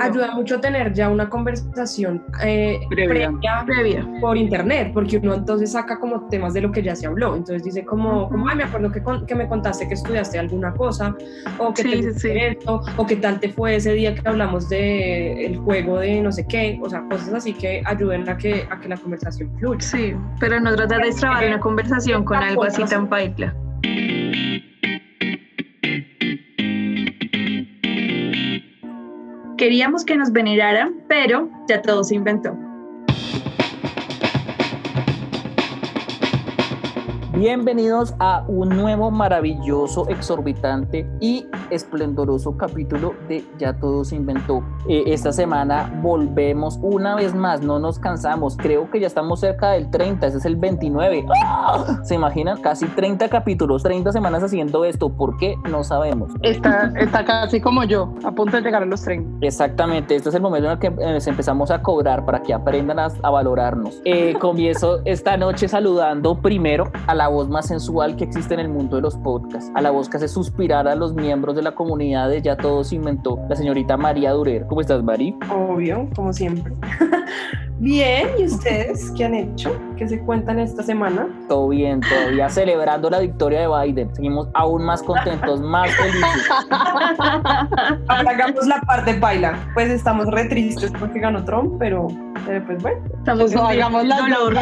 ayuda mucho tener ya una conversación eh, previa. por internet, porque uno entonces saca como temas de lo que ya se habló. Entonces dice como, como ay, me acuerdo que, que, me contaste que estudiaste alguna cosa, o que te Esto, o qué tal te fue ese día que hablamos de el juego de no sé qué, o sea, cosas así que ayuden a que, a que la conversación fluya. Sí, pero no tratar de extrabar una conversación con algo así tan paitla. Queríamos que nos veneraran, pero ya todo se inventó. Bienvenidos a un nuevo maravilloso, exorbitante y esplendoroso capítulo de Ya todo se inventó. Eh, esta semana volvemos una vez más, no nos cansamos. Creo que ya estamos cerca del 30, ese es el 29. ¡Ah! ¿Se imaginan? Casi 30 capítulos, 30 semanas haciendo esto. ¿Por qué? No sabemos. Está, está casi como yo, a punto de llegar a los 30. Exactamente, este es el momento en el que eh, empezamos a cobrar para que aprendan a, valorarnos. Eh, comienzo esta noche saludando primero a la la voz más sensual que existe en el mundo de los podcasts, a la voz que hace suspirar a los miembros de la comunidad de Ya Todo se inventó, la señorita María Durer. ¿Cómo estás, Mari? Obvio, como siempre. Bien, ¿y ustedes qué han hecho? ¿Qué se cuentan esta semana? Todo bien, todavía celebrando la victoria de Biden. Seguimos aún más contentos, más felices. Hagamos la parte baila. Pues estamos re tristes porque ganó Trump, pero pues bueno. Estamos no, hagamos las dolor.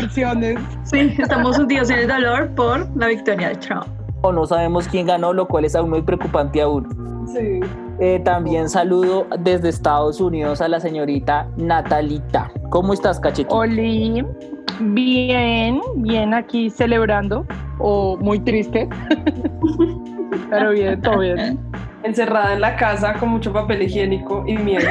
Sí, estamos hundidos en el dolor por la victoria de Trump. O no sabemos quién ganó, lo cual es aún muy preocupante aún. Sí. Eh, también saludo desde Estados Unidos a la señorita Natalita. ¿Cómo estás, Cachete? Oli, bien, bien aquí celebrando, o muy triste, pero bien, todo bien. Encerrada en la casa con mucho papel higiénico y miedo.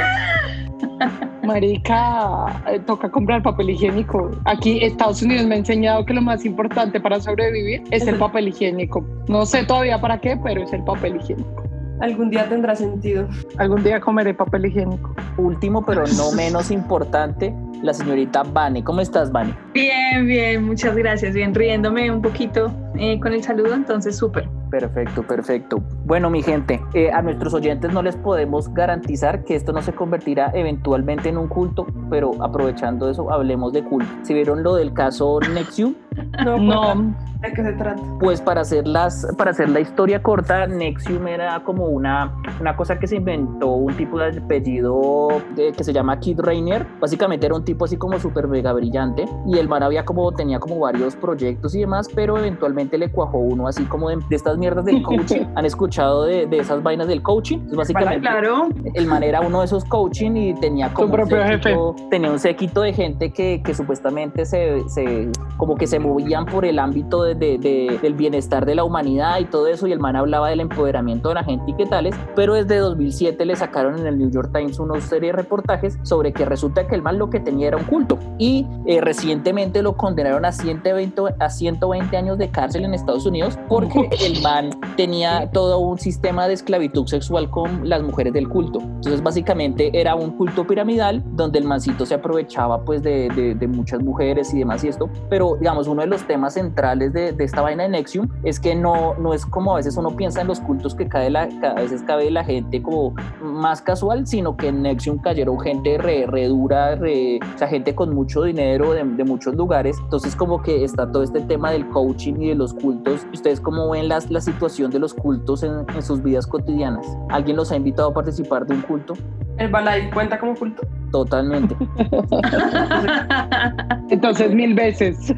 Marica, eh, toca comprar papel higiénico. Aquí Estados Unidos me ha enseñado que lo más importante para sobrevivir es el papel higiénico. No sé todavía para qué, pero es el papel higiénico. Algún día tendrá sentido. Algún día comeré papel higiénico. Último, pero no menos importante, la señorita Vane. ¿Cómo estás, Vane? Bien, bien, muchas gracias. Bien, riéndome un poquito eh, con el saludo, entonces súper. Perfecto, perfecto. Bueno, mi gente, eh, a nuestros oyentes no les podemos garantizar que esto no se convertirá eventualmente en un culto, pero aprovechando eso, hablemos de culto. ¿Si vieron lo del caso Nexium? no. no. ¿De qué se trata? Pues para hacer, las, para hacer la historia corta, Nexium era como una, una cosa que se inventó un tipo de apellido que se llama Kid Rainer. Básicamente era un tipo así como súper mega brillante y el man había como, tenía como varios proyectos y demás, pero eventualmente le cuajó uno así como de, estas mierdas del coaching. ¿Han escuchado de, de, esas vainas del coaching? Pues básicamente claro. el man era uno de esos coaching y tenía como un séquito, tenía un séquito de gente que, que supuestamente se, se, como que se movían por el ámbito de de, del bienestar de la humanidad y todo eso, y el man hablaba del empoderamiento de la gente y qué tales, pero desde 2007 le sacaron en el New York Times una serie de reportajes sobre que resulta que el man lo que tenía era un culto, y eh, recientemente lo condenaron a 120, a 120 años de cárcel en Estados Unidos porque el man tenía todo un sistema de esclavitud sexual con las mujeres del culto. Entonces básicamente era un culto piramidal donde el mancito se aprovechaba pues de, de, de muchas mujeres y demás y esto, pero digamos uno de los temas centrales de de, esta vaina de Nexium es que no, no es como a veces uno piensa en los cultos que cae la, a veces cabe la gente como más casual, sino que en Nexium cayeron gente re, re dura, gente con mucho dinero de, muchos lugares. Entonces como que está todo este tema del coaching y de los cultos. ¿Ustedes cómo ven las, la situación de los cultos en, en sus vidas cotidianas? ¿Alguien los ha invitado a participar de un culto? ¿El Balay cuenta como culto? Totalmente. Entonces, mil veces.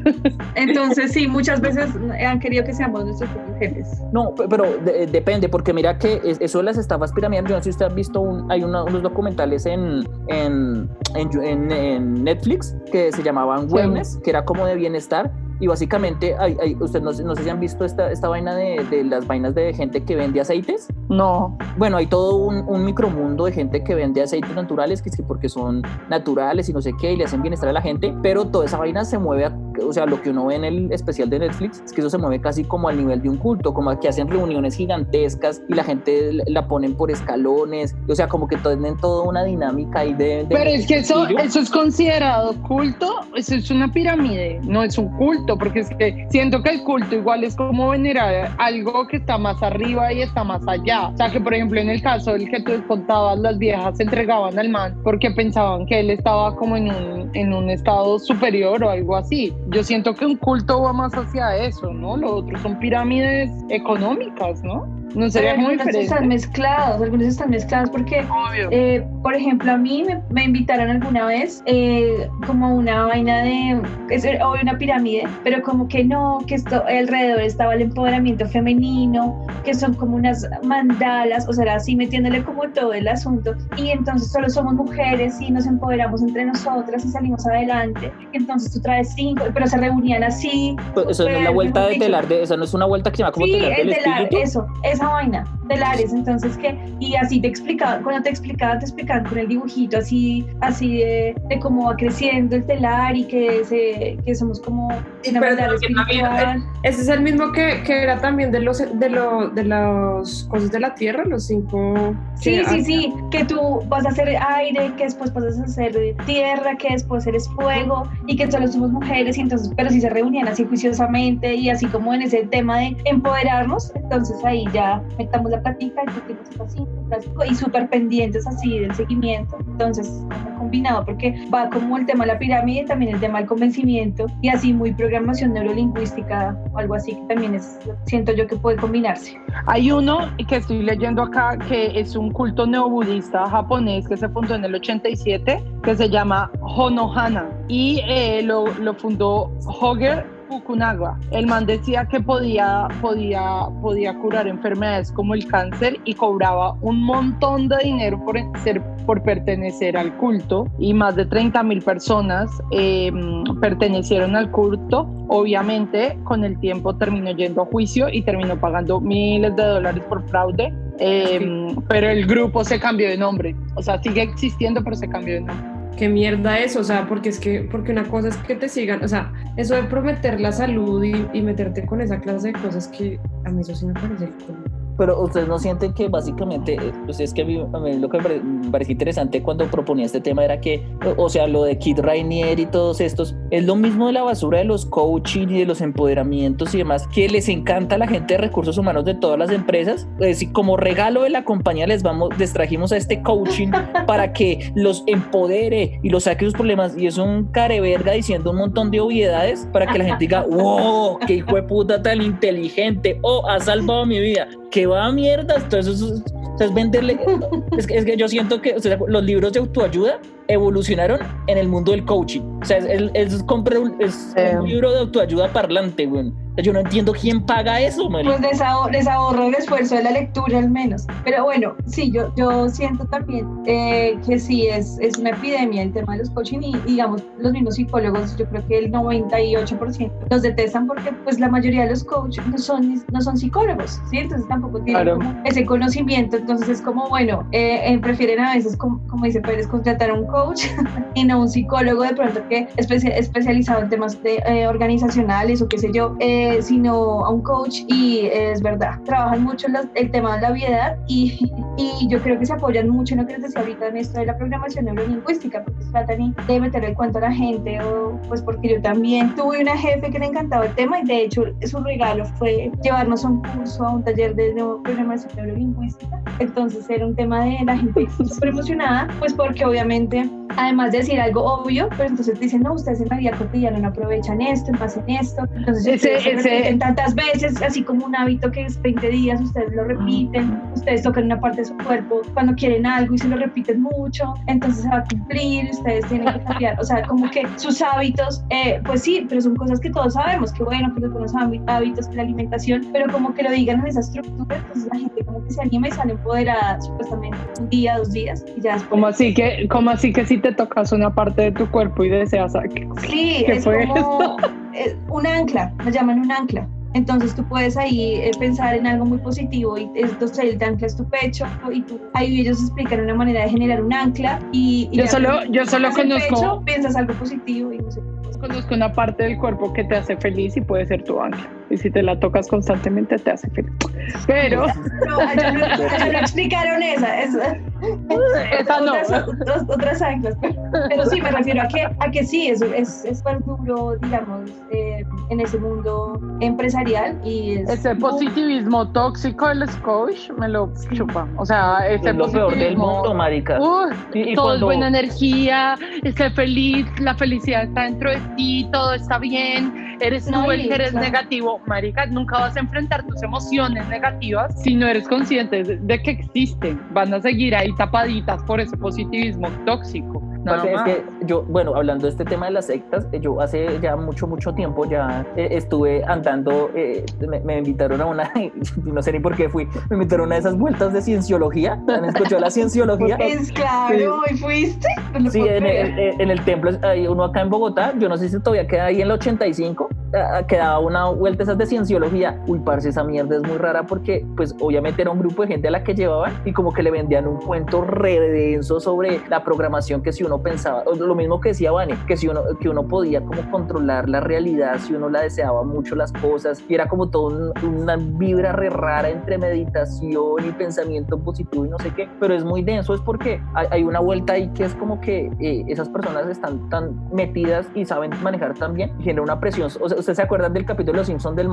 Entonces, sí, muchas veces han querido que seamos nuestros jefes. No, pero depende, porque mira que eso de las estafas piramidales, yo no sé si usted ha visto, un, hay unos documentales en, en, en, Netflix que se llamaban Wellness, que era como de bienestar, y básicamente, hay, hay, ustedes no, no, sé si han visto esta, esta vaina de, de, las vainas de gente que vende aceites. No. Bueno, hay todo un, un, micromundo de gente que vende aceites naturales, que es que porque son naturales y no sé qué, y le hacen bienestar a la gente, pero toda esa vaina se mueve o sea, lo que uno ve en el especial de Netflix es que eso se mueve casi como al nivel de un culto, como que hacen reuniones gigantescas y la gente la ponen por escalones, o sea, como que tienen toda una dinámica ahí de... Pero es que eso, eso es considerado culto, eso es una pirámide, no es un culto, porque es que siento que el culto igual es como venerar algo que está más arriba y está más allá. O sea, que por ejemplo en el caso del que tú contabas, las viejas se entregaban al man porque pensaban que él estaba como en un, en un estado superior o algo así. Yo siento que un culto va más hacia eso, ¿no? Lo otro son pirámides económicas, ¿no? No sería muy diferente. están mezclados, algunos están mezclados porque, eh, por ejemplo, a mí me, invitaron alguna vez eh, como una vaina de, es obvio una pirámide, pero como que no, que esto alrededor estaba el empoderamiento femenino, que son como unas mandalas, o sea, así metiéndole como todo el asunto. Y entonces solo somos mujeres y nos empoderamos entre nosotras y salimos adelante. entonces tú traes cinco, pero se reunían así. Pues eso no es la vuelta de telar, de, eso no es una vuelta que se llama como telar del telar, eso, esa vaina de Lares, entonces que, y así te explicaba, cuando te explicaban, te explicaban con el dibujito así, así de, de cómo va creciendo el telar y que, se, que somos como una verdad espiritual. Ese es el mismo que, que, era también de los, de, lo, de los cosas de la tierra, los cinco. Sí, sí, sí, que tú vas a hacer aire, que después vas a hacer tierra, que después eres fuego y que solo somos mujeres y entonces, pero si se reunían así juiciosamente y así como en ese tema de empoderarnos, entonces ahí ya metamos la plática y así, y súper pendientes así del seguimiento. Entonces, combinado, porque va como el tema de la pirámide, también el tema del convencimiento y así muy programación neurolingüística o algo así que también es, siento yo que puede combinarse. Hay uno que estoy leyendo acá que es un culto neobudista japonés que se fundó en el 87 que se llama Honohana y eh, lo, lo fundó Hoger Fukunaga. El man decía que podía, podía, podía curar enfermedades como el cáncer y cobraba un montón de dinero por, ser, por pertenecer al culto y más de 30 mil personas em, pertenecieron al culto. Obviamente con el tiempo terminó yendo a juicio y terminó pagando miles de dólares por fraude, em, pero el grupo se cambió de nombre. O sea, sigue existiendo, pero se cambió de nombre qué mierda es, o sea, porque es que, porque una cosa es que te sigan, o sea, eso de prometer la salud y, y meterte con esa clase de cosas que a mí eso sí me parece pero ustedes no sienten que básicamente, eh, pues es que a mí, lo que me pareció interesante cuando proponía este tema era que, o sea, lo de Kid Rainier y todos estos, es lo mismo de la basura de los coaching y de los empoderamientos y demás, que les encanta a la gente de recursos humanos de todas las empresas. Es decir, como regalo de la compañía les vamos, les trajimos a este coaching para que los empodere y los saque sus problemas. Y es un careverga diciendo un montón de obviedades para que la gente diga, wow, qué hijo de puta tan inteligente, oh, ha salvado mi vida que va a mierda, entonces es venderle, es que, es que yo siento que los libros de autoayuda evolucionaron en el mundo del coaching. O sea, es, es, comprar un, es un libro de autoayuda parlante, güey. Yo no entiendo quién paga eso, María. Pues les, ahorro, el esfuerzo de la lectura al menos. Pero bueno, sí, yo, yo siento también eh, que sí, es, es una epidemia el tema de los coaching y digamos, los mismos psicólogos, yo creo que el 98% los detestan porque pues la mayoría de los coaches no son, no son psicólogos, ¿sí? Entonces tampoco tienen ese conocimiento, entonces es como, bueno, eh, eh, prefieren a veces, como, como dice Pérez, contratar a un coach y no un psicólogo de pronto que especializado en temas de, organizacionales o qué sé yo. Eh, sino a un coach y es verdad, trabajan mucho el tema de la vida y, y yo creo que se apoyan mucho en lo que les decía ahorita en esto de la programación neurolingüística, porque se tratan de meter el cuento a la gente o pues porque yo también tuve una jefe que le encantaba el tema y de hecho su regalo fue llevarnos a un curso, a un taller de programación neurolingüística, entonces era un tema de la gente súper emocionada, pues porque obviamente además de decir algo obvio, pero entonces dicen, no, ustedes en la vida cotidiana no aprovechan esto, en esto, entonces ese, repiten tantas veces, así como un hábito que es 20 días, ustedes lo repiten, ustedes tocan una parte de su cuerpo cuando quieren algo y se lo repiten mucho, entonces se va a cumplir, ustedes tienen que cambiar, o sea, como que sus hábitos, eh, pues sí, pero son cosas que todos sabemos, que bueno, que los buenos hábitos, que la alimentación, pero como que lo digan en esa estructura, entonces la gente como que se anima y sale empoderada supuestamente un día, dos días y ya después. Como así que, como así que si te tocas una parte de tu cuerpo y deseas que, sí, es como un ancla, me llaman un ancla. Entonces tú puedes ahí eh, pensar en algo muy positivo y entonces el ancla es tu pecho y tú, ahí ellos explican una manera de generar un ancla y, yo solo yo solo conozco piensas algo positivo y no sé Conozco una parte del cuerpo que te hace feliz y puede ser tu ángel. Y si te la tocas constantemente, te hace feliz. Pero. No, allá no, no explicaron esa. esa, esa no. Otras, otras anclas. Pero, sí, me refiero a que, a que sí, es, es, es duro, digamos, eh, en ese mundo empresarial. y Ese positivismo tóxico del coach me lo chupa. O sea, ese es lo peor del mundo, marica. todo es buena energía, esté feliz, la felicidad está dentro de ti, todo está bien, eres tú el que eres negativo. Marica, nunca vas a enfrentar tus emociones negativas si no eres consciente de que existen. Van a seguir ahí tapaditas por ese positivismo tóxico es que yo, bueno, hablando de este tema de las sectas, eh, yo hace ya mucho, mucho tiempo ya eh, estuve andando, eh, me, invitaron a una, no sé ni por qué fui, me invitaron a una de esas vueltas de cienciología. ¿Han escuchado la cienciología? Es claro, ¿y fuiste? sí, en el, en el, templo, hay uno acá en Bogotá, yo no sé si todavía queda ahí en el 85, quedaba una vuelta esas de cienciología. Uy, parce, esa mierda es muy rara porque, pues, obviamente era un grupo de gente a la que llevaban y como que le vendían un cuento re denso sobre la programación que si uno pensaba, lo mismo que decía Vane, que si uno, que uno podía como controlar la realidad si uno la deseaba mucho las cosas y era como todo una vibra re rara entre meditación y pensamiento positivo y no sé qué, pero es muy denso, es porque hay, una vuelta ahí que es como que eh, esas personas están tan metidas y saben manejar tan bien genera una presión, o sea, ¿ustedes se acuerdan del capítulo de Los Simpsons del,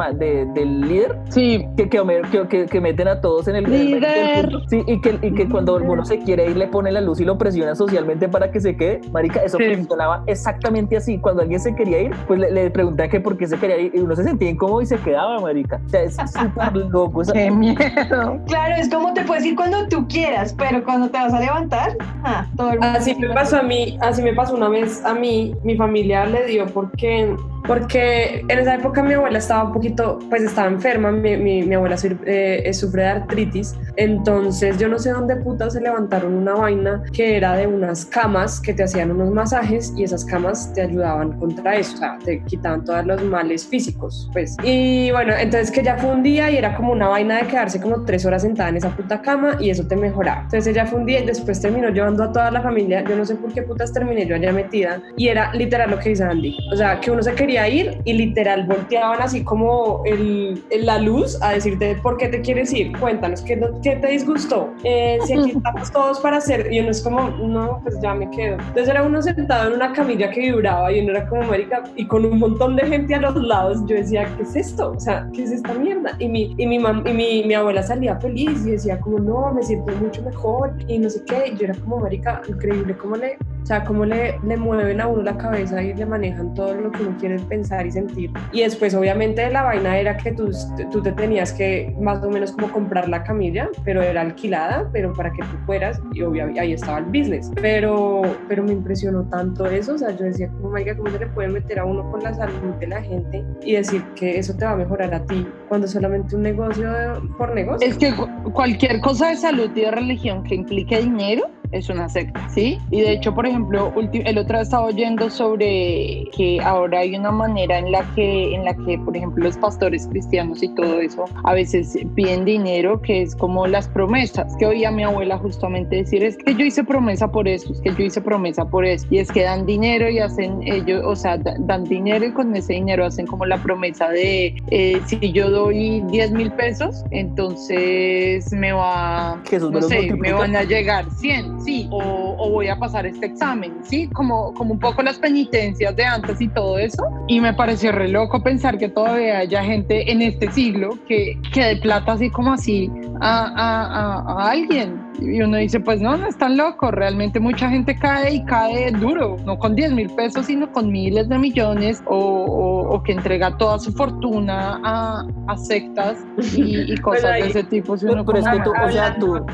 del líder? Sí. Que, que, que, meten a todos en el líder. sí, y que, y que cuando uno se quiere ir le pone la luz y lo presiona socialmente para que se Marica, eso funcionaba exactamente así. Cuando alguien se quería ir, pues le, le preguntaba que por qué se quería ir y uno se sentía incómodo y se quedaba, Marica. O sea, es súper loco. Qué miedo. Claro, es como te puedes ir cuando tú quieras, pero cuando te vas a levantar, ah, todo el mundo Así me pasó a mí, así me pasó una vez a mí, mi familia le dio porque porque en esa época mi abuela estaba un poquito, pues estaba enferma, mi, mi, abuela eh, sufre de artritis, entonces yo no sé dónde puta se levantaron una vaina que era de unas camas que te hacían unos masajes y esas camas te ayudaban contra eso, o sea, te quitaban todos los males físicos, pues. Y bueno, entonces que ya fue un día y era como una vaina de quedarse como tres horas sentada en esa puta cama y eso te mejoraba. Entonces ella fue un día y después terminó llevando a toda la familia, yo no sé por qué putas terminé yo allá metida y era literal lo que dice Andy, o sea, que uno se quería ir y literal volteaban así como el, la luz a decirte por qué te quieres ir, cuéntanos, ¿qué, qué te disgustó? Eh, si aquí estamos todos para hacer, y uno es como, no, pues ya me quedo. Entonces era uno sentado en una camilla que vibraba y uno era como América y con un montón de gente a los lados, yo decía, ¿qué es esto? O sea, ¿qué es esta mierda? Y mi, y mi, y mi, mi abuela salía feliz y decía como, no, me siento mucho mejor y no sé qué, y yo era como América, increíble cómo le, o sea, cómo le, le mueven a uno la cabeza y le manejan todo lo que uno quiere pensar y sentir. Y después, obviamente, la vaina era que tú, tú te tenías que más o menos como comprar la camilla, pero era alquilada, pero para que tú fueras, y obviamente ahí estaba el business. Pero, pero me impresionó tanto eso, o sea, yo decía, como, marica, ¿cómo se le puede meter a uno con la salud de la gente y decir que eso te va a mejorar a ti cuando solamente un negocio por negocio? Es que cualquier cosa de salud y de religión que implique dinero, es una secta, ¿sí? Y de hecho, por ejemplo, el otro día estaba oyendo sobre que ahora hay una manera en la que, en la que, por ejemplo, los pastores cristianos y todo eso a veces piden dinero, que es como las promesas, que oía mi abuela justamente decir, es que yo hice promesa por eso, es que yo hice promesa por eso, y es que dan dinero y hacen ellos, o sea, dan dinero y con ese dinero hacen como la promesa de, eh, si yo doy 10 mil pesos, entonces me va, no sé, me van a llegar 100 sí, o, voy a pasar este examen, sí, como, como un poco las penitencias de antes y todo eso. Y me pareció re loco pensar que todavía haya gente en este siglo que, que de plata así como así a, a, a alguien y uno dice, pues no, no es tan loco, realmente mucha gente cae y cae duro, no con 10 mil pesos, sino con miles de millones o, o, que entrega toda su fortuna a, a sectas y, cosas de ese tipo.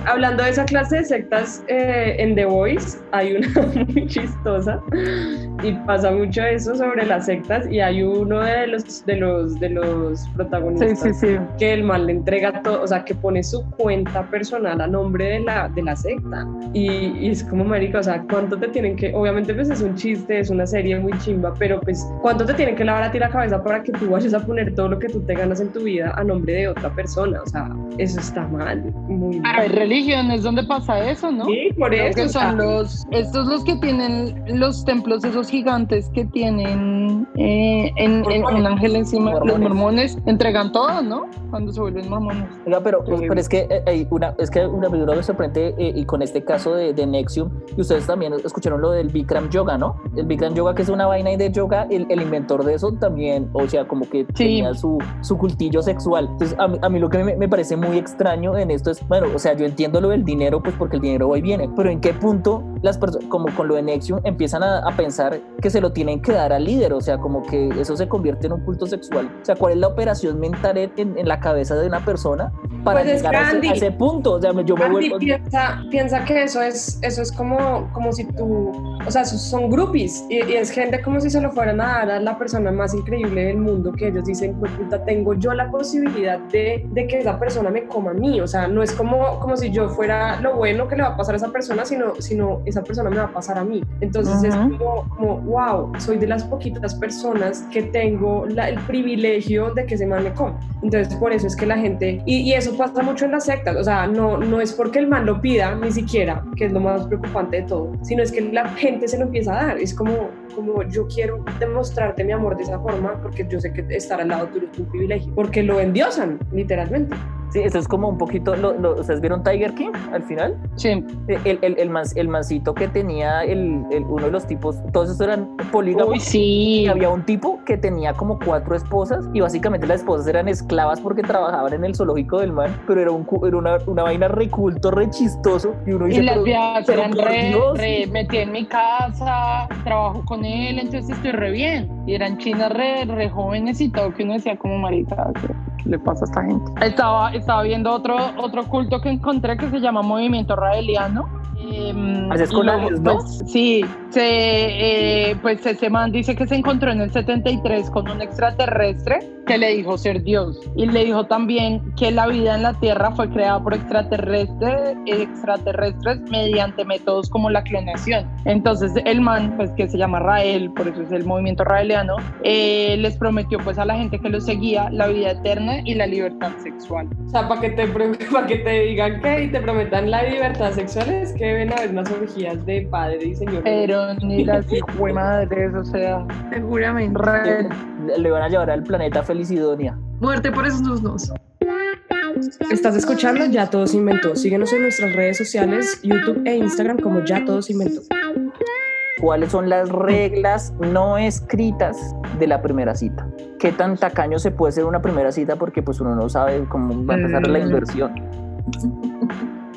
hablando, de esa clase de sectas eh, en The Voice, hay una muy chistosa y pasa mucho eso sobre las sectas y hay uno de los, de los, de los protagonistas que el mal le entrega todo, o sea, que pone su cuenta personal a nombre de la de la secta. Y, es como, marica, o sea, ¿cuánto te tienen que, obviamente pues es un chiste, es una serie muy chimba, pero pues, ¿cuánto te tienen que lavar a ti la cabeza para que tú vayas a poner todo lo que tú te ganas en tu vida a nombre de otra persona? O sea, eso está mal, muy mal. Hay religiones donde pasa eso, ¿no? Sí, por eso. Que son los, estos los que tienen los templos esos gigantes que tienen eh, en, un ángel encima, los mormones entregan todo, ¿no? Cuando se vuelven mormones. Oiga, pero, pero es que eh, hay una, es que una película me sorprende eh, y con este caso de, de, Nexium, y ustedes también escucharon lo del Bikram Yoga, ¿no? El Bikram Yoga que es una vaina de yoga, el, el inventor de eso también, o sea, como que tenía su, su cultillo sexual. Entonces, a mí, a mí lo que me, me, parece muy extraño en esto es, bueno, o sea, yo entiendo lo del dinero, pues porque el dinero va y viene, pero ¿en qué punto las personas, como con lo de Nexium, empiezan a, a pensar que se lo tienen que dar al líder? O sea, como que eso se convierte en un culto sexual. O sea, ¿cuál es la operación mental en, en la cabeza de una persona para pues llegar a ese, punto? O sea, yo me vuelvo... piensa, piensa que eso es, eso es como, como si tú, o sea, son groupies y, es gente como si se lo fueran a dar a la persona más increíble del mundo que ellos dicen, pues puta, tengo yo la posibilidad de, de, que esa persona me coma a mí. O sea, no es como, como si yo fuera lo bueno que le va a pasar a esa persona, sino, sino esa persona me va a pasar a mí. Entonces es como, como, wow, soy de las poquitas personas que tengo el privilegio de que ese man me coma. Entonces por eso es que la gente, y, y, eso pasa mucho en las sectas, o sea, no, no es porque el man lo pida, ni siquiera, que es lo más preocupante de todo, sino es que la gente se lo empieza a dar. Es como, como yo quiero demostrarte mi amor de esa forma porque yo sé que estar al lado tuyo es un privilegio, porque lo endiosan, literalmente. Sí, eso es como un poquito, lo, ¿ustedes vieron Tiger King al final? Sí. El, el, el, el mancito que tenía el, el, uno de los tipos, todos esos eran polígamos. Uy, sí. Y había un tipo que tenía como cuatro esposas y básicamente las esposas eran esclavas porque trabajaban en el zoológico del mar, pero era, un, era una, una vaina reculto, re chistoso. Y, uno dice, y las viejas eran re, re, metí en mi casa, trabajo con él, entonces estoy re bien. Y eran chinas re, re jóvenes y todo, que uno decía como marica, ¿qué, le pasa a esta gente? Estaba estaba viendo otro, otro culto que encontré que se llama Movimiento Raeliano. Eh, con ¿no? Pues, sí, se, eh, pues ese man dice que se encontró en el 73 con un extraterrestre que le dijo ser Dios y le dijo también que la vida en la Tierra fue creada por extraterrestres, extraterrestres mediante métodos como la clonación. Entonces el man, pues que se llama Rael, por eso es el movimiento raeliano, eh, les prometió pues a la gente que lo seguía la vida eterna y la libertad sexual. O sea, para que te, para que te digan que y te prometan la libertad sexual es que ven a ver unas orgías de padre y señor. Pero ni las madres, o sea, seguramente. Le van a llevar al planeta Felicidonia. Muerte por esos dos. Estás escuchando Ya Todos Inventó. Síguenos en nuestras redes sociales, YouTube e Instagram como Ya Todos Inventó. ¿Cuáles son las reglas no escritas de la primera cita? ¿Qué tan tacaño se puede ser una primera cita? Porque pues uno no sabe cómo va a empezar la mm. inversión.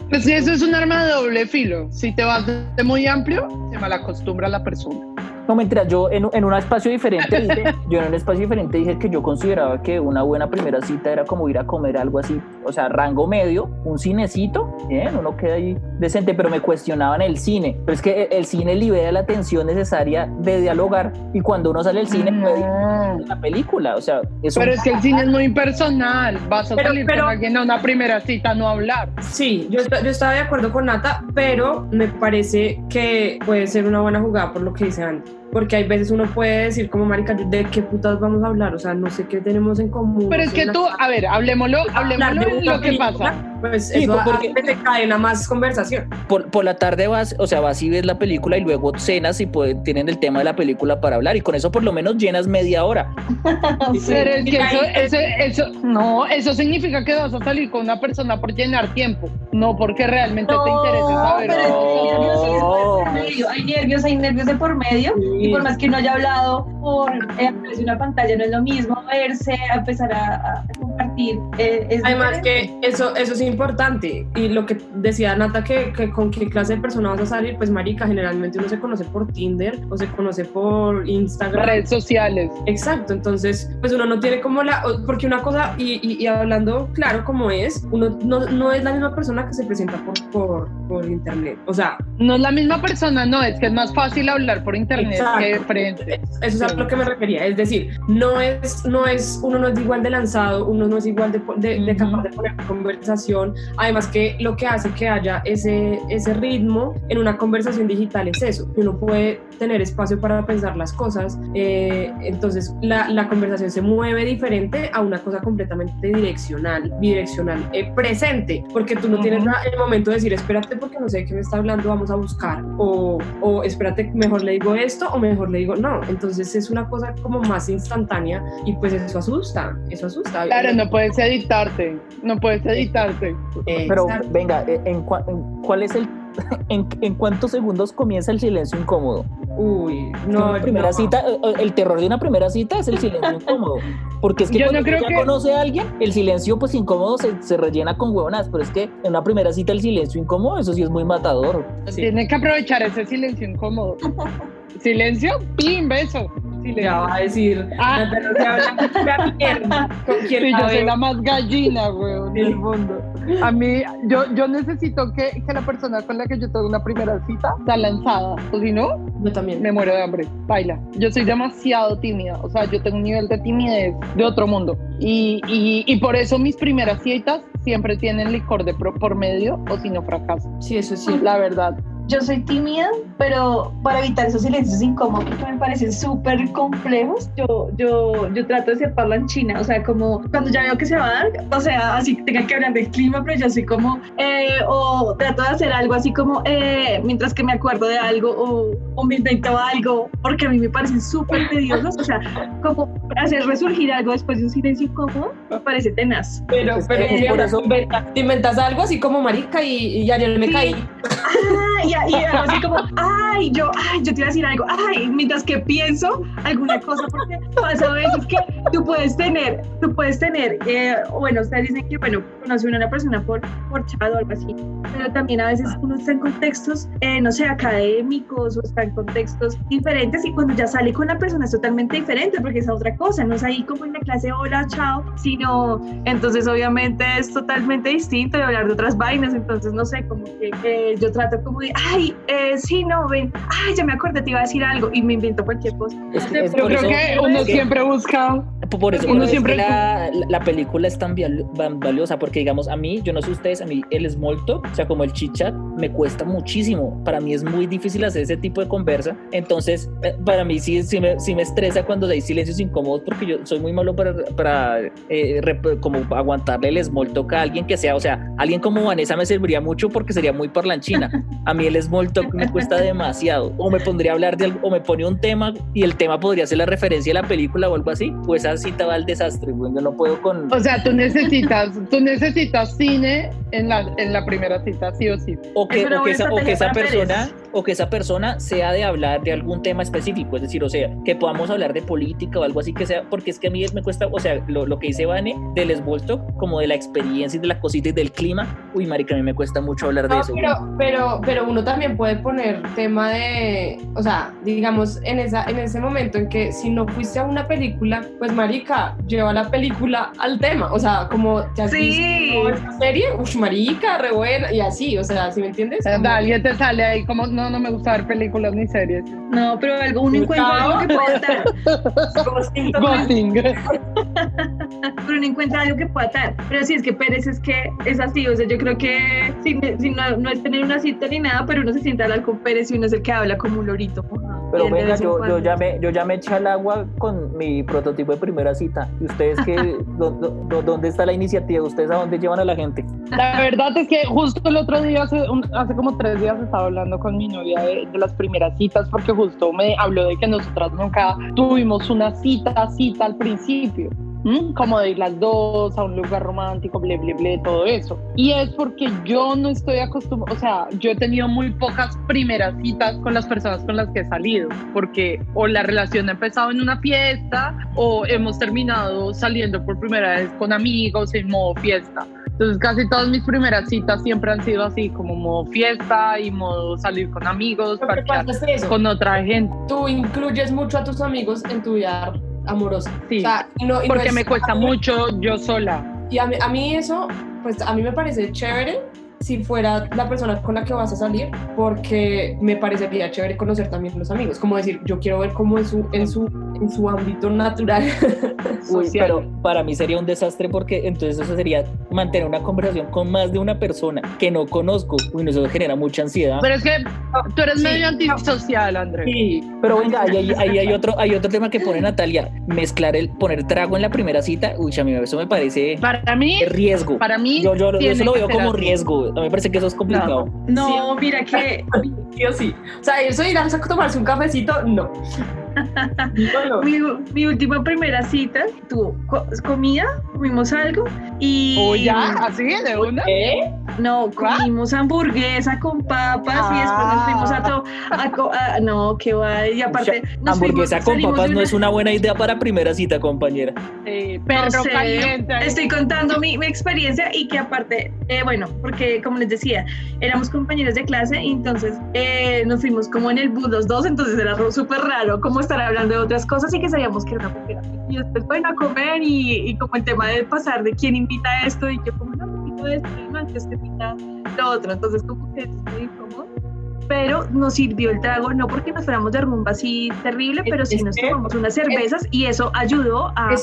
Pues sí, eso es un arma de doble filo. Si te vas de muy amplio, se malacostumbra a la persona. No, mentira, yo en, en un espacio diferente dije, yo en un espacio diferente dije que yo consideraba que una buena primera cita era como ir a comer algo así, o sea, rango medio, un cinecito, bien, uno queda ahí decente, pero me cuestionaban el cine. Pero es que el, cine libera la atención necesaria de dialogar y cuando uno sale del cine puede ir la película, o sea, eso Pero es que el cine es muy personal, vas a salir con alguien a una primera cita, no hablar. Sí, yo, yo estaba de acuerdo con Nata, pero me parece que puede ser una buena jugada por lo que dice antes porque hay veces uno puede decir como marica, ¿de qué putas vamos a hablar? O sea, no sé qué tenemos en común. Pero es que tú, a ver, hablemoslo, hablemoslo de lo que pasa. Pues sí, eso porque te cadena más conversación. Por, por, la tarde vas, o sea, vas y ves la película y luego cenas y pueden, tienen el tema de la película para hablar y con eso por lo menos llenas media hora. Pero es que eso, eso, eso, no, eso significa que vas a salir con una persona por llenar tiempo, no porque realmente te interesa saber. Pero hay nervios, hay nervios de por medio y por más que uno haya hablado por eh, una pantalla, no es lo mismo verse, a empezar a, compartir. Eh, Además que eso, eso es importante y lo que decía Nata, que, que, con qué clase de persona vas a salir, pues marica, generalmente uno se conoce por Tinder o se conoce por Instagram. Redes sociales. Exacto, entonces pues uno no tiene como la, porque una cosa, y, y, hablando claro como es, uno no, no, es la misma persona que se presenta por, por, por internet, o sea. No es la misma persona, no, es que es más fácil hablar por internet eso es a lo que me refería. Es decir, no es, no es, uno no es igual de lanzado, uno no es igual de, capaz de poner conversación. Además que lo que hace que haya ese, ese ritmo en una conversación digital es eso, que uno puede tener espacio para pensar las cosas. Eh, entonces la, la, conversación se mueve diferente a una cosa completamente direccional, bidireccional, eh, presente, porque tú no tienes el momento de decir, espérate porque no sé de qué me está hablando, vamos a buscar, o, o espérate, mejor le digo esto o mejor le digo no. Entonces es una cosa como más instantánea y pues eso asusta, eso asusta. Claro, no puedes editarte, no puedes editarte. Pero venga, ¿en, en cuál es el ¿En, ¿En, cuántos segundos comienza el silencio incómodo? Uy, no. primera cita, eh, eh, el terror de una primera cita es el silencio incómodo. Porque es que cuando ya conoce a alguien, el silencio pues incómodo se, se, rellena con huevonas, pero es que en una primera cita el silencio incómodo, eso sí es muy matador. Tiene que aprovechar ese silencio incómodo. silencio, pim, beso. Ya va a decir, ah. ¿Con quién yo soy la más gallina, güey, en el mundo. A mí, yo, yo necesito que, que, la persona con la que yo tengo una primera cita sea lanzada. O si no, yo también. Me muero de hambre. Baila. Yo soy demasiado tímida. O sea, yo tengo un nivel de timidez de otro mundo. Y, y, y por eso mis primeras citas siempre tienen licor de pro, por medio o si no fracaso. Sí, eso sí. La verdad yo soy tímida, pero para evitar esos silencios incómodos que me parecen súper complejos, yo, yo, yo trato de ser parlanchina, o sea, como cuando ya veo que se va a dar, o sea, así que tenga que hablar del clima, pero yo soy como, eh, o trato de hacer algo así como, eh, mientras que me acuerdo de algo, o, o me invento algo, porque a mí me parecen súper tediosos, o sea, como hacer resurgir algo después de un silencio incómodo, me parece tenaz. Pero, pero, por eso, te inventas algo así como marica y, y ayer me caí. Ah, y y así como, ay, yo, ay, yo te iba a decir algo, ay, mientras que pienso alguna cosa, porque pasa a veces que tú puedes tener, tú puedes tener, eh, bueno, ustedes dicen que, bueno, conoce a una persona por, por chat o algo así, pero también a veces uno está en contextos, eh, no sé, académicos o está en contextos diferentes y cuando ya sale con la persona es totalmente diferente porque es otra cosa, no es ahí como en la clase hola, chao, sino entonces obviamente es totalmente distinto de hablar de otras vainas, entonces no sé, como que eh, yo trato como de, ay, eh, sí, no, ven, ay, ya me acordé, te iba a decir algo y me invento cualquier cosa. Yo creo que uno siempre busca por eso, uno siempre la, la, película es tan valiosa porque digamos a mí yo no sé ustedes a mí el small talk o sea como el chit chat me cuesta muchísimo. Para mí es muy difícil hacer ese tipo de conversa. Entonces eh, para mí sí, sí, me, sí me estresa cuando hay silencios incómodos porque yo soy muy malo para, para eh, como aguantarle el small talk a alguien que sea o sea alguien como Vanessa me serviría mucho porque sería muy parlanchina. A mí el small talk me cuesta demasiado o me pondría a hablar de algo o me pone un tema y el tema podría ser la referencia de la película o algo así pues así cita va al desastre, güey. Yo no puedo con. O sea, tú necesitas, tú necesitas cine en la, en la primera cita, sí o sí. O que, o que esa, o que esa persona, o que esa persona sea de hablar de algún tema específico, es decir, o sea, que podamos hablar de política o algo así que sea, porque es que a mí me cuesta, o sea, lo, lo que dice Vane del esbolto, como de la experiencia y de la cosita y del clima, uy, marica, a mí me cuesta mucho hablar de eso. Pero, pero, pero uno también puede poner tema de, o sea, digamos, en, esa, en ese momento en que si no fuiste a una película, pues marica, lleva la película al tema, o sea, como te has sí. esta serie, uff, marica, re buena, y así, o sea, ¿sí me entiendes? Como... Alguien te sale ahí como, no, no me gusta ver películas ni series. No, pero algo, uno encuentra algo que pueda atar. Ghosting. pero uno encuentra algo que pueda atar. Pero sí, es que Pérez es que es así, o sea, yo creo que si, si no, no, es tener una cita ni nada, pero uno se sienta a hablar con Pérez y uno es el que habla como un lorito. Pero venga, yo, yo, ya me, yo ya me eché al agua con mi prototipo de primera cita. ¿Y ustedes qué, dónde está la iniciativa? ¿Ustedes a dónde llevan a la gente? La verdad es que justo el otro día, hace, hace como tres días, estaba hablando con mi novia de, las primeras citas, porque justo me habló de que nosotras nunca tuvimos una cita, cita al principio. Como de ir las dos a un lugar romántico, ble, ble, ble, todo eso. Y es porque yo no estoy acostumbrada, o sea, yo he tenido muy pocas primeras citas con las personas con las que he salido, porque o la relación ha empezado en una fiesta o hemos terminado saliendo por primera vez con amigos en modo fiesta. Entonces casi todas mis primeras citas siempre han sido así, como modo fiesta y modo salir con amigos, con otra gente. Tú incluyes mucho a tus amigos en tu vida amorosa. Sí, porque me cuesta mucho yo sola. Y a mí, a mí eso, pues a mí me parece chévere si fuera la persona con la que vas a salir, porque me parecería chévere conocer también los amigos, como decir, yo quiero ver cómo en su, en su en su ámbito natural. Uy, pero para mí sería un desastre porque entonces eso sería mantener una conversación con más de una persona que no conozco. Uy, eso genera mucha ansiedad. Pero es que tú eres medio antisocial, Andrés. Sí, pero venga, ahí, hay, otro, hay otro tema que pone Natalia, mezclar el, poner trago en la primera cita. Uy, a mí eso me parece para mí, riesgo. Para mí, yo, yo, eso lo veo como riesgo. A mí me parece que eso es complicado. No, mira que... Sí o sí. O sea, eso ir a tomarse un cafecito, no. Mi, última primera cita tuvo comida, comimos algo y. ¿O ya? ¿Así? ¿De una? ¿Qué? No, comimos hamburguesa con papas y después nos fuimos a, todo a, No, qué va. Y aparte. hamburguesa con papas no es una buena idea para primera cita, compañera. Eh, perro caliente. Estoy contando mi, mi, experiencia y que aparte, eh, bueno, porque como les decía, éramos compañeros de clase y entonces eh, nos fuimos como en el bus los dos, entonces era súper raro como estar hablando de otras cosas y que sabíamos que era una mujer. Y después, bueno, a comer y, y, como el tema de pasar de quién invita esto y yo como, no, invito esto y antes que invita lo otro. Entonces, como que es muy incómodo pero nos sirvió el trago, no porque nos fuéramos de rumba así terrible, pero sí nos tomamos unas cervezas y eso ayudó a,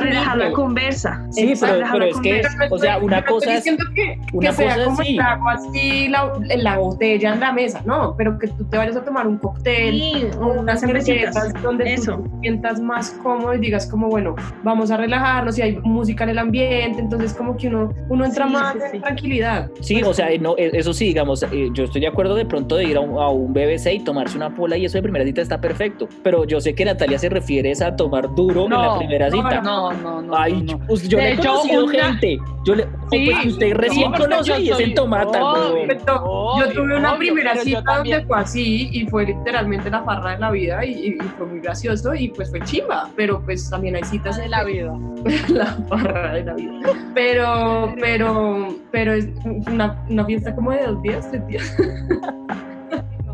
relajar la conversa. Sí, pero, es que, o sea, una cosa es que, una sea cosa como el trago así, la, la, botella en la mesa, no, pero que tú te vayas a tomar un cóctel sí, o unas cervezas donde eso. tú te sientas más cómodo y digas como, bueno, vamos a relajarnos y hay música en el ambiente, entonces como que uno, uno entra más en tranquilidad. Sí, pues o sea, no, e, eso sí, digamos, eh, yo estoy de acuerdo de pronto de ir a un, BBC y tomarse una pola y eso de primera cita está perfecto. Pero yo sé que Natalia se refiere a tomar duro en la primera cita. No, no, no. Ay, yo, pues, yo le he conocido gente. Yo le, sí, pues usted recién conoció y es en tomata. yo tuve una primera cita donde fue así y fue literalmente la farra de la vida y, fue muy gracioso y pues fue chimba. Pero pues también hay citas de la vida. la farra de la vida. Pero, pero, pero es una, una fiesta como de dos días, tres días.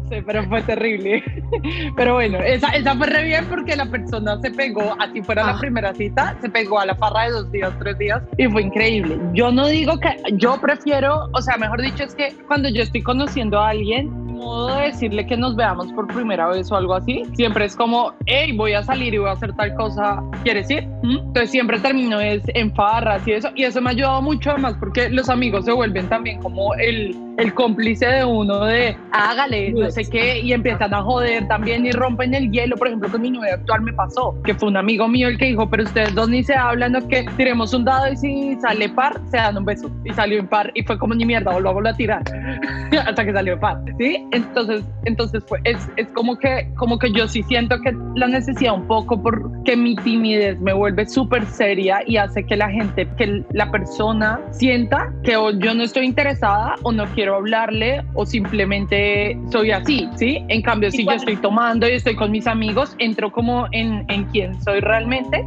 pero fue terrible. Pero bueno, esa, esa fue re bien porque la persona se pegó, así fuera la ah. primera cita, se pegó a la farra de dos días, tres días y fue increíble. Yo no digo que, yo prefiero, o sea, mejor dicho, es que cuando yo estoy conociendo a alguien, modo de decirle que nos veamos por primera vez o algo así, siempre es como, hey, voy a salir y voy a hacer tal cosa, ¿quieres ir? ¿Mm? Entonces siempre termino es en farras y eso, y eso me ha ayudado mucho además porque los amigos se vuelven también como el, el cómplice de uno de, hágale, no sé qué, y empiezan a joder también y rompen el hielo, por ejemplo, con mi novia actual me pasó, que fue un amigo mío el que dijo, pero ustedes dos ni se hablan, no que tiremos un dado y si sale par, se dan un beso, y salió en par, y fue como ni mierda, volvamos a tirar, hasta que salió par, ¿sí? Entonces, entonces es, es como, que, como que yo sí siento que la necesidad un poco porque mi timidez me vuelve súper seria y hace que la gente, que la persona sienta que yo no estoy interesada o no quiero hablarle o simplemente soy así, ¿sí? En cambio, si yo estoy tomando y estoy con mis amigos, entro como en, en quién soy realmente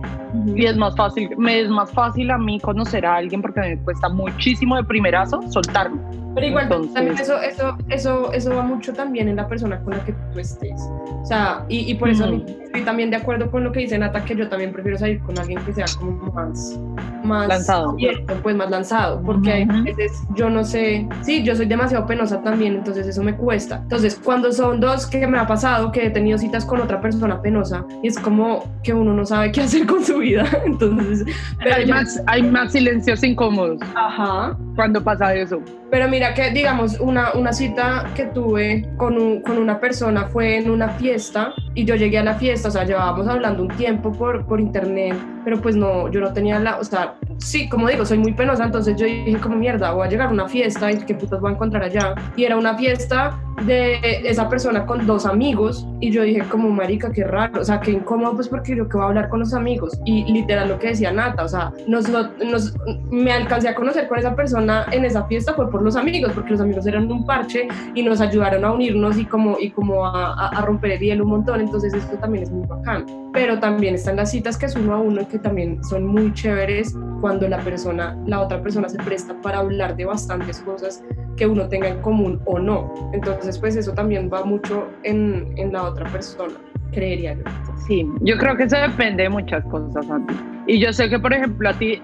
y es más fácil, me es más fácil a mí conocer a alguien porque me cuesta muchísimo de primerazo soltarme. Pero igual también eso, eso, eso, eso va mucho también en la persona con la que tú estés. O sea, y, y por eso estoy también de acuerdo con lo que dice Nata, que yo también prefiero salir con alguien que sea como más, más lanzado. Abierto, pues más lanzado, porque hay veces yo no sé, sí, yo soy demasiado penosa también, entonces eso me cuesta. Entonces, cuando son dos que me ha pasado, que he tenido citas con otra persona penosa, y es como que uno no sabe qué hacer con su vida. Entonces, hay, más, hay más silencios incómodos. Ajá. Cuando pasa eso. Pero mira que, digamos, una, una cita que tuve con, un, con una persona fue en una fiesta y yo llegué a la fiesta, o sea, llevábamos hablando un tiempo por, por internet, pero pues no, yo no tenía la, o sea, sí, como digo, soy muy penosa, entonces yo dije como mierda, voy a llegar a una fiesta y qué putas voy a encontrar allá. Y era una fiesta de esa persona con dos amigos y yo dije como marica, qué raro, o sea, qué incómodo pues porque yo que voy a hablar con los amigos y literal lo que decía Nata, o sea, nos, nos, me alcancé a conocer con esa persona en esa fiesta fue por los amigos, porque los amigos eran un parche y nos ayudaron a unirnos y como, y como a, a romper el hielo un montón, entonces esto también es muy bacán. Pero también están las citas que es uno a uno que también son muy chéveres cuando la persona, la otra persona se presta para hablar de bastantes cosas que uno tenga en común o no. Entonces, pues eso también va mucho en, en la otra persona. Creería yo. Sí, yo creo que eso depende de muchas cosas, Santi. Y yo sé que, por ejemplo, a ti,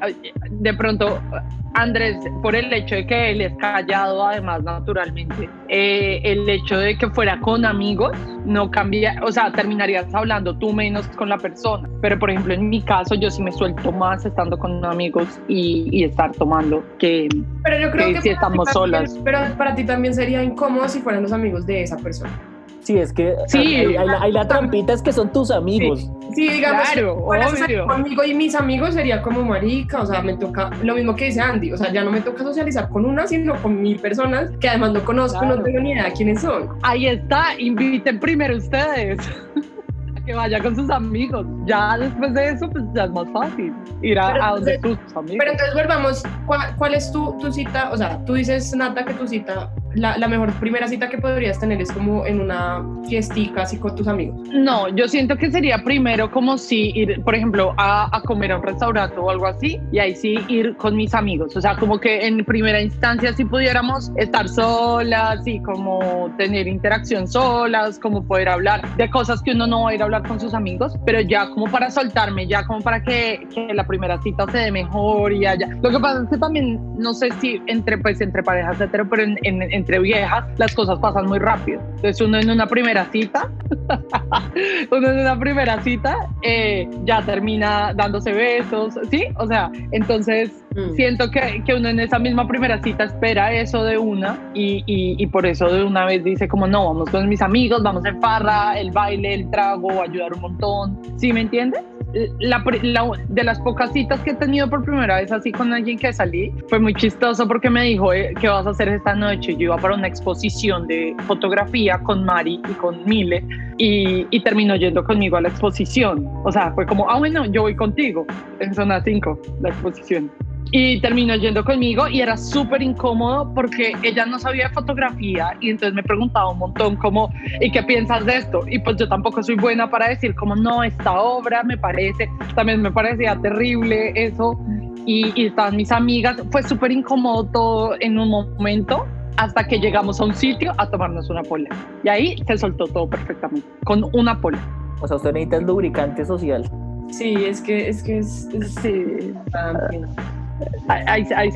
de pronto, Andrés, por el hecho de que él es callado, además, naturalmente, eh, el hecho de que fuera con amigos, no cambia, o sea, terminarías hablando tú menos con la persona. Pero, por ejemplo, en mi caso, yo sí me suelto más estando con amigos y, estar tomando que, pero yo creo que, si estamos solas. Pero para ti también sería incómodo si fueran los amigos de esa persona. Sí, es que sí, hay, la, trampita es que son tus amigos. Sí, digamos, claro, conmigo y mis amigos sería como marica, o sea, me toca lo mismo que dice Andy, o sea, ya no me toca socializar con una, sino con mil personas que además no conozco, no tengo ni idea de quiénes son. Ahí está, inviten primero ustedes. que vaya con sus amigos. Ya después de eso, pues ya es más fácil ir a, donde tus amigos. Pero entonces volvamos, ¿cuál, cuál es tu, tu, cita? O sea, tú dices, Nata, que tu cita la, mejor primera cita que podrías tener es como en una fiestica así con tus amigos? No, yo siento que sería primero como si ir, por ejemplo, a, a, comer a un restaurante o algo así, y ahí sí ir con mis amigos. O sea, como que en primera instancia si pudiéramos estar solas y como tener interacción solas, como poder hablar de cosas que uno no va a ir a hablar con sus amigos, pero ya como para soltarme, ya como para que, que la primera cita se dé mejor y allá. Lo que pasa es que también, no sé si entre, pues, entre parejas hetero, pero en, en, en entre viejas las cosas pasan muy rápido. Entonces uno en una primera cita, uno en una primera cita eh, ya termina dándose besos, ¿sí? O sea, entonces mm. siento que, que, uno en esa misma primera cita espera eso de una y, y, por eso de una vez dice como no, vamos con mis amigos, vamos en farra, el baile, el trago, ayudar un montón, ¿sí me entiendes? De las pocas citas que he tenido por primera vez así con alguien que salí, fue muy chistoso porque me dijo, eh, ¿qué vas a hacer esta noche? Yo iba para una exposición de fotografía con Mari y con Mile y, y terminó yendo conmigo a la exposición. O sea, fue como, ah, bueno, yo voy contigo en zona 5, la exposición y terminó yendo conmigo y era súper incómodo porque ella no sabía de fotografía y entonces me preguntaba un montón como, ¿y qué piensas de esto? Y pues yo tampoco soy buena para decir como, no, esta obra me parece, también me parecía terrible eso y, y estaban mis amigas, fue súper incómodo todo en un momento hasta que llegamos a un sitio a tomarnos una pola y ahí se soltó todo perfectamente con una pola. O sea, usted necesita el lubricante social. Sí, es que es que es, sí. Hay, hay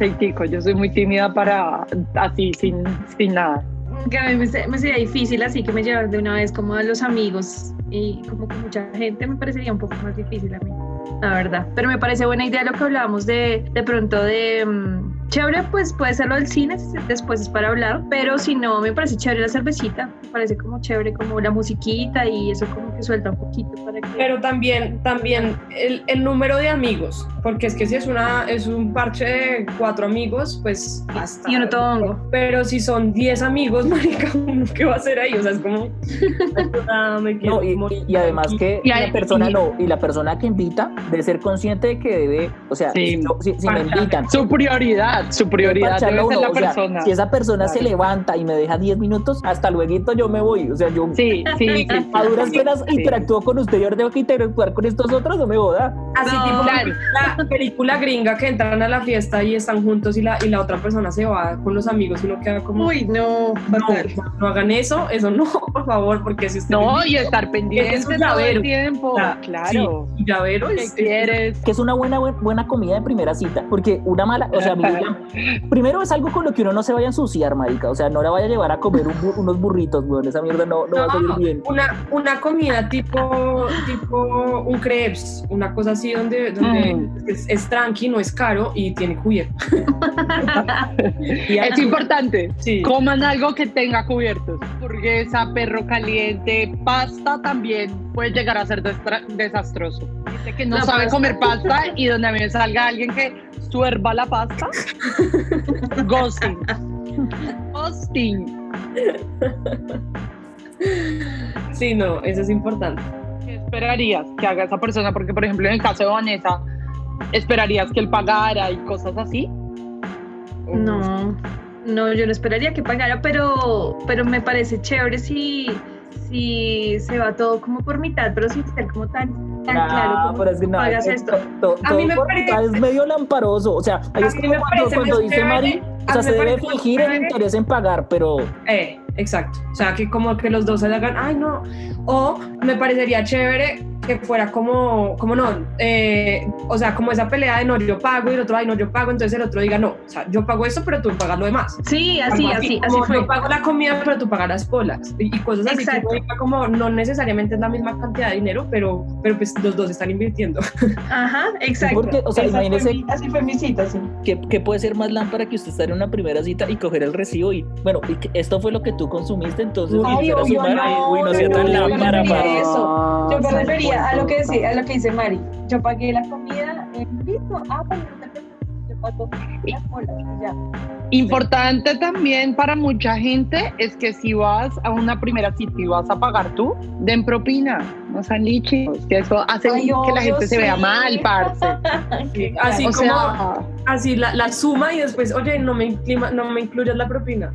yo soy muy tímida para así, sin, sin nada. Que a mí me, sería difícil así que me llevar de una vez como a los amigos y como con mucha gente me parecería un poco más difícil a mí, la verdad. Pero me parece buena idea lo que hablábamos de, de pronto de... Mm, Chévere, pues puede ser lo del cine, después es para hablar, pero si no, me parece chévere la cervecita, me parece como chévere como la musiquita y eso como que suelta un poquito para que... Pero también, también el, el número de amigos, porque es que si es, una, es un parche de cuatro amigos, pues hasta... Y uno todo Pero si son diez amigos, marica, ¿qué va a hacer ahí? O sea, es como... no, y, además que la persona no, y la persona que invita debe ser consciente de que debe, o sea, si, me invitan... Su prioridad su prioridad debe ser la persona. si esa persona se levanta y me deja 10 minutos, hasta luego yo me voy. O sea, yo sí, sí, a duras penas interactúo con usted y ahora tengo que interactuar con estos otros, no me boda. Así tipo la película gringa que entran a la fiesta y están juntos y la, y la otra persona se va con los amigos y uno queda como... Uy, no, no, no hagan eso, eso no, por favor, porque si usted... No, y estar pendiente todo el tiempo. claro. Sí, llavero es, quieres? Que es una buena, buena comida de primera cita, porque una mala, o sea, primero es algo con lo que uno no se vaya a ensuciar, marica. O sea, no la vaya a llevar a comer unos burritos, weón. Esa mierda no, no, va a salir bien. Una, una comida tipo, tipo un crepes, una cosa así donde, donde mm. Es, es, tranqui, no es caro y tiene cubierto. es importante. Sí. Coman algo que tenga cubiertos. Hamburguesa, perro caliente, pasta también puede llegar a ser desastroso. Dice que no sabe comer pasta y donde a mí me salga alguien que suerva la pasta. Ghosting. Ghosting. Sí, no, eso es importante. ¿Qué esperarías que haga esa persona? Porque, por ejemplo, en el caso de Vanessa, ¿esperarías que él pagara y cosas así? No, no, yo no esperaría que pagara, pero, pero me parece chévere si si se va todo como por mitad, pero sin ser como tan, tan claro como pero es que no, pagas esto. a mí me parece, es medio lamparoso, o sea, es como cuando, cuando dice Mari, o sea, se debe fingir el interés en pagar, pero... Eh, exacto, o sea, que como que los dos se hagan, ay no, O me parecería chévere que fuera como, como no, eh, o sea, como esa pelea de no, yo pago y el otro, ay, no, yo pago, entonces el otro diga, no, o sea, yo pago esto, pero tú pagas lo demás. Sí, así, así, así, fue. Yo pago la comida, pero tú pagas las polas y, cosas así. Exacto. como no necesariamente es la misma cantidad de dinero, pero, pero pues los dos están invirtiendo. Ajá, exacto. Porque, o sea, imagínese. así fue mi cita, sí. ¿qué, puede ser más lámpara que usted estar en una primera cita y coger el recibo y, bueno, esto fue lo que tú consumiste, entonces, ay, uy, no, no sea tan lámpara para eso. Yo me refería a lo que decía lo que dice Mari. Yo pagué la comida, listo, ah, pues yo pago ya. Importante también para mucha gente es que si vas a una primera cita y vas a pagar tú, den propina, no sean lichos, que eso hace que la gente se vea mal, parce. así como, así la, la, suma y después, oye, no me, no me incluyas la propina.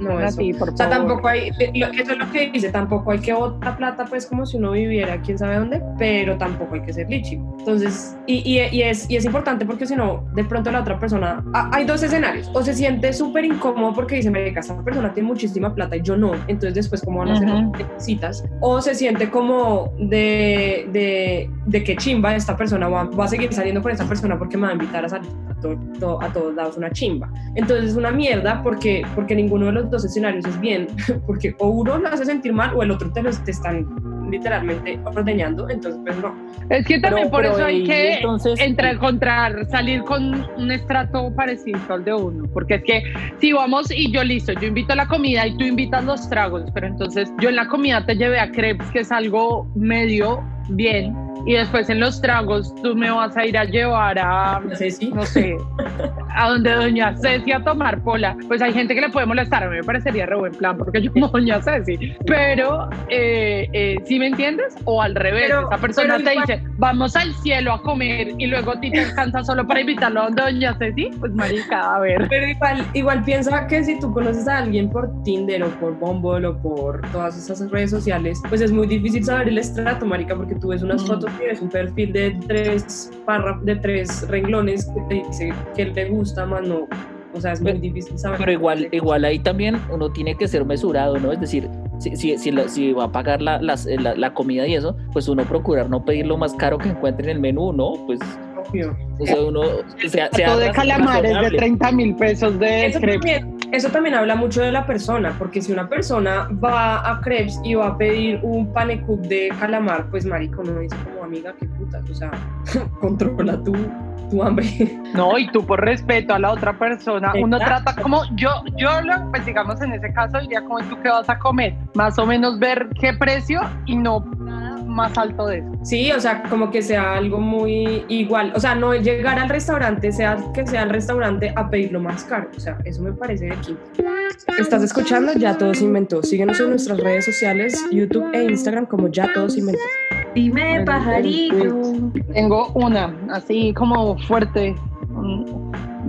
no, eso. o sea, tampoco hay, eso es lo que dice, tampoco hay que botar plata, pues como si uno viviera quién sabe dónde, pero tampoco hay que ser lichi. Entonces, y, y, y, es, y es importante porque si no, de pronto la otra persona, hay dos escenarios, o se siente súper incómodo porque dice, que esa persona tiene muchísima plata y yo no, entonces después, ¿cómo van a hacer citas? O se siente como de, de, de que chimba esta persona, va, va, a seguir saliendo con esta persona porque me va a invitar a salir a, a todos lados una chimba. Entonces es una mierda porque, porque ninguno de los dos escenarios es bien, porque o uno lo hace sentir mal o el otro te, lo, te están literalmente ordeñando, entonces pues no. Es que también por eso hay que entrar, encontrar, salir con un estrato parecido al de uno, porque es que si vamos y yo listo, yo invito a la comida y tú invitas los tragos, pero entonces yo en la comida te llevé a crepes, que es algo medio bien, y después en los tragos tú me vas a ir a llevar a, no sé, a donde doña Ceci a tomar pola. Pues hay gente que le puede molestar, a mí me parecería re buen plan porque yo como doña Ceci, pero eh, eh, ¿sí me entiendes? O al revés, esa persona te dice, vamos al cielo a comer y luego a ti te alcanza solo para invitarlo a doña Ceci, pues marica, a ver. Pero igual, igual piensa que si tú conoces a alguien por Tinder o por Bumble o por todas esas redes sociales, pues es muy difícil saber el estrato, marica, porque tú ves unas fotos tienes un perfil de tres, de tres renglones que te dice que le gusta, más no. O sea, es muy difícil saber. Pero igual, igual ahí también uno tiene que ser mesurado, ¿no? Es decir, si, si, si, va a pagar la, la, comida y eso, pues uno procurar no pedir lo más caro que encuentre en el menú, ¿no? Pues o sea, uno se, Todo de calamares de 30 mil pesos de eso también, eso también habla mucho de la persona, porque si una persona va a crepes y va a pedir un panecup de calamar, pues marico, no es como amiga, qué puta, o sea, controla tu, tu hambre. No, y tú por respeto a la otra persona, uno trata como, yo, yo lo, pues digamos en ese caso diría como tú qué vas a comer, más o menos ver qué precio y no más alto de eso. Sí, o sea, como que sea algo muy igual, o sea, no llegar al restaurante, sea que sea al restaurante a pedir lo más caro, o sea, eso me parece de aquí. Estás escuchando Ya Todo se inventó. Síguenos en nuestras redes sociales, YouTube e Instagram como Ya Todo se inventó. Dime, pajarito. Tengo una, así como fuerte.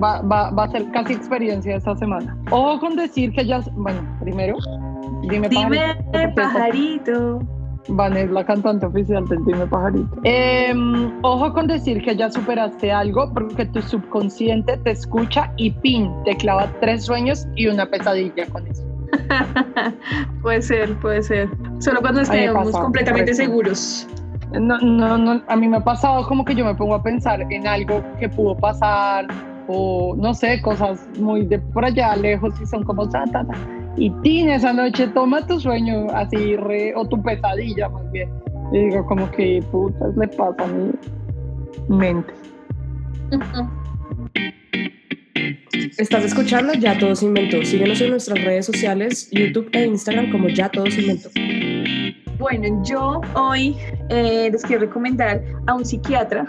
Va, va, va, a ser casi experiencia esta semana. Ojo con decir que ya, bueno, primero, dime, dime pajarito. pajarito. Van es la cantante oficial del Dime Pajarito. Em, ojo con decir que ya superaste algo porque tu subconsciente te escucha y pin, te clava tres sueños y una pesadilla con eso. puede ser, puede ser. Solo cuando estemos completamente seguros. No, no, no, a mí me ha pasado como que yo me pongo a pensar en algo que pudo pasar o no sé, cosas muy de por allá lejos y son como ta, ta, ta y tiene esa noche toma tu sueño así, re, o tu pesadilla más bien. Y digo, como que putas le pasa a mi mente. Estás escuchando Ya Todo se inventó. Síguenos en nuestras redes sociales, YouTube e Instagram como Ya Todo se inventó. Bueno, yo hoy eh, les quiero recomendar a un psiquiatra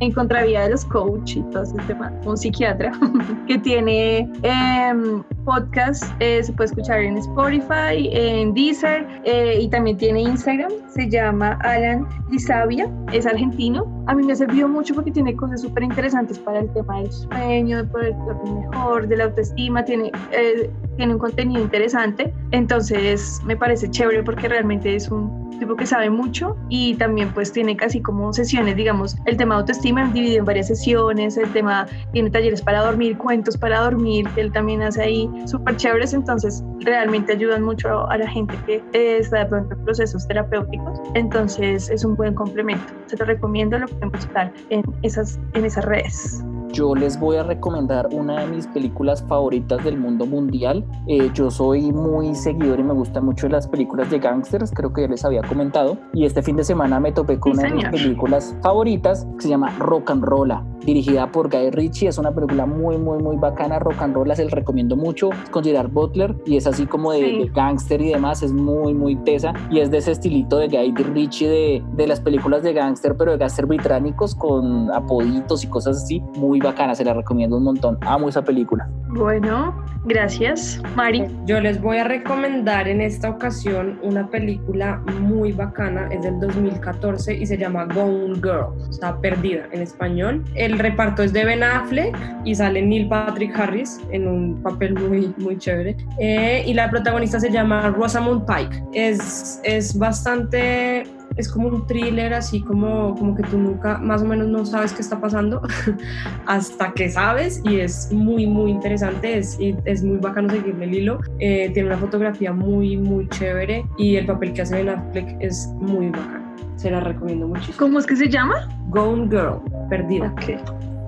en contravía de los coach y todo ese tema, un psiquiatra que tiene eh, podcast, eh, se puede escuchar en Spotify, en Deezer eh, y también tiene Instagram, se llama Alan Lizavia, es argentino. A mí me ha servido mucho porque tiene cosas súper interesantes para el tema del sueño, de poder dormir mejor, de la autoestima, tiene, eh, tiene un contenido interesante, entonces me parece chévere porque realmente es un tipo que sabe mucho y también pues tiene casi como sesiones, digamos, el tema de autoestima dividido en varias sesiones, el tema tiene talleres para dormir, cuentos para dormir, él también hace ahí súper chéveres, entonces realmente ayudan mucho a la gente que está de pronto en procesos terapéuticos, entonces es un buen complemento. Se lo recomiendo, lo pueden buscar en esas, en esas redes yo les voy a recomendar una de mis películas favoritas del mundo mundial. Eh, yo soy muy seguidor y me gustan mucho las películas de gangsters, creo que ya les había comentado. Y este fin de semana me topé con una de mis películas favoritas que se llama Rock and Rolla, dirigida por Guy Ritchie. Es una película muy, muy, muy bacana. Rock and Rolla se la recomiendo mucho. Es con Gerard Butler y es así como de, gangster y demás. Es muy, muy tesa y es de ese estilito de Guy Ritchie de, de las películas de gangster, pero de gangster británicos con apoditos y cosas así. Muy bacana, se la recomiendo un montón. Amo esa película. Bueno, gracias. Mari. Yo les voy a recomendar en esta ocasión una película muy bacana, es del 2014 y se llama Gone Girl, está perdida en español. El reparto es de Ben Affleck y sale Neil Patrick Harris en un papel muy, muy chévere. Eh, y la protagonista se llama Rosamund Pike. Es, es bastante es como un thriller, así como, como que tú nunca, más o menos no sabes qué está pasando hasta que sabes y es muy, muy interesante, es, es muy bacano seguirle el hilo. Eh, tiene una fotografía muy, muy chévere y el papel que hace Ben Affleck es muy bacano. Se la recomiendo muchísimo. ¿Cómo es que se llama? Gone Girl, perdida. Okay.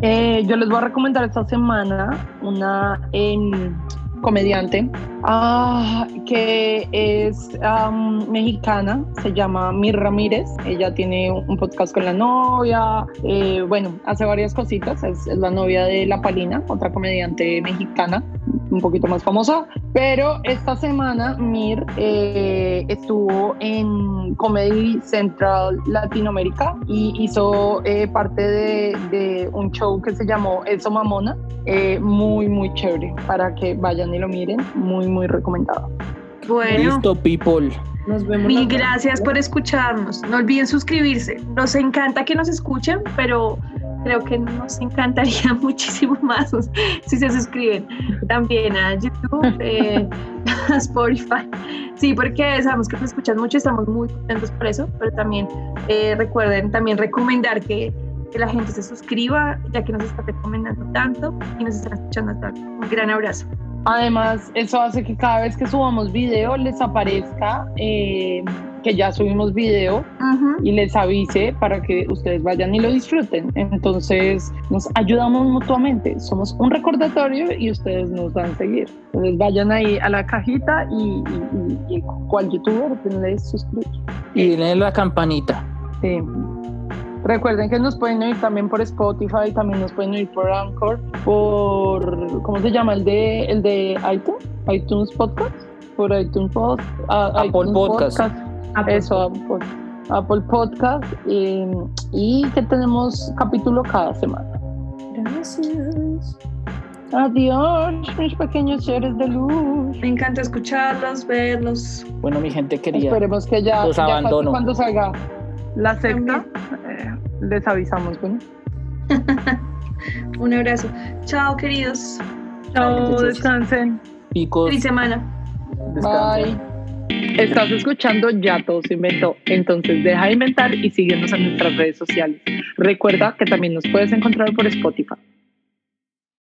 Eh, yo les voy a recomendar esta semana una comediante ah, que es mexicana, se llama Mir Ramírez. Ella tiene un podcast con la novia, eh, bueno, hace varias cositas. Es, la novia de La Palina, otra comediante mexicana, un poquito más famosa. Pero esta semana Mir eh, estuvo en Comedy Central Latinoamérica y hizo eh, parte de, un show que se llamó Eso Mamona. muy, muy chévere para que vayan y lo miren. Muy, muy recomendado. Bueno. Listo, people. Nos vemos. Mil gracias por escucharnos. No olviden suscribirse. Nos encanta que nos escuchen, pero creo que nos encantaría muchísimo más si se suscriben también a YouTube, eh, a Spotify. Sí, porque sabemos que nos escuchan mucho, estamos muy contentos por eso, pero también eh, recuerden también recomendar que, que, la gente se suscriba, ya que nos está recomendando tanto y nos está escuchando tanto. Un gran abrazo. Además, eso hace que cada vez que subamos video les aparezca eh, que ya subimos video y les avise para que ustedes vayan y lo disfruten. Entonces, nos ayudamos mutuamente. Somos un recordatorio y ustedes nos dan a seguir. Entonces, vayan ahí a la cajita y, y, cual youtuber denle suscribir. Y denle la campanita. Sí. Recuerden que nos pueden oír también por Spotify, también nos pueden oír por Anchor, por, ¿cómo se llama? El de, el de iTunes, iTunes Podcast, por iTunes, Post, ah, Apple Podcast. Eso, Apple, Podcast. y que tenemos capítulo cada semana. Gracias. Adiós, mis pequeños seres de luz. Me encanta escucharlos, verlos. Bueno, mi gente querida. Esperemos que ya, ya cuando salga la secta, eh, les avisamos. Bueno. Un abrazo. Chao, queridos. Chao, descansen. Picos. Feliz semana. Bye. Estás escuchando Ya Todo se inventó, entonces deja de inventar y síguenos en nuestras redes sociales. Recuerda que también nos puedes encontrar por Spotify.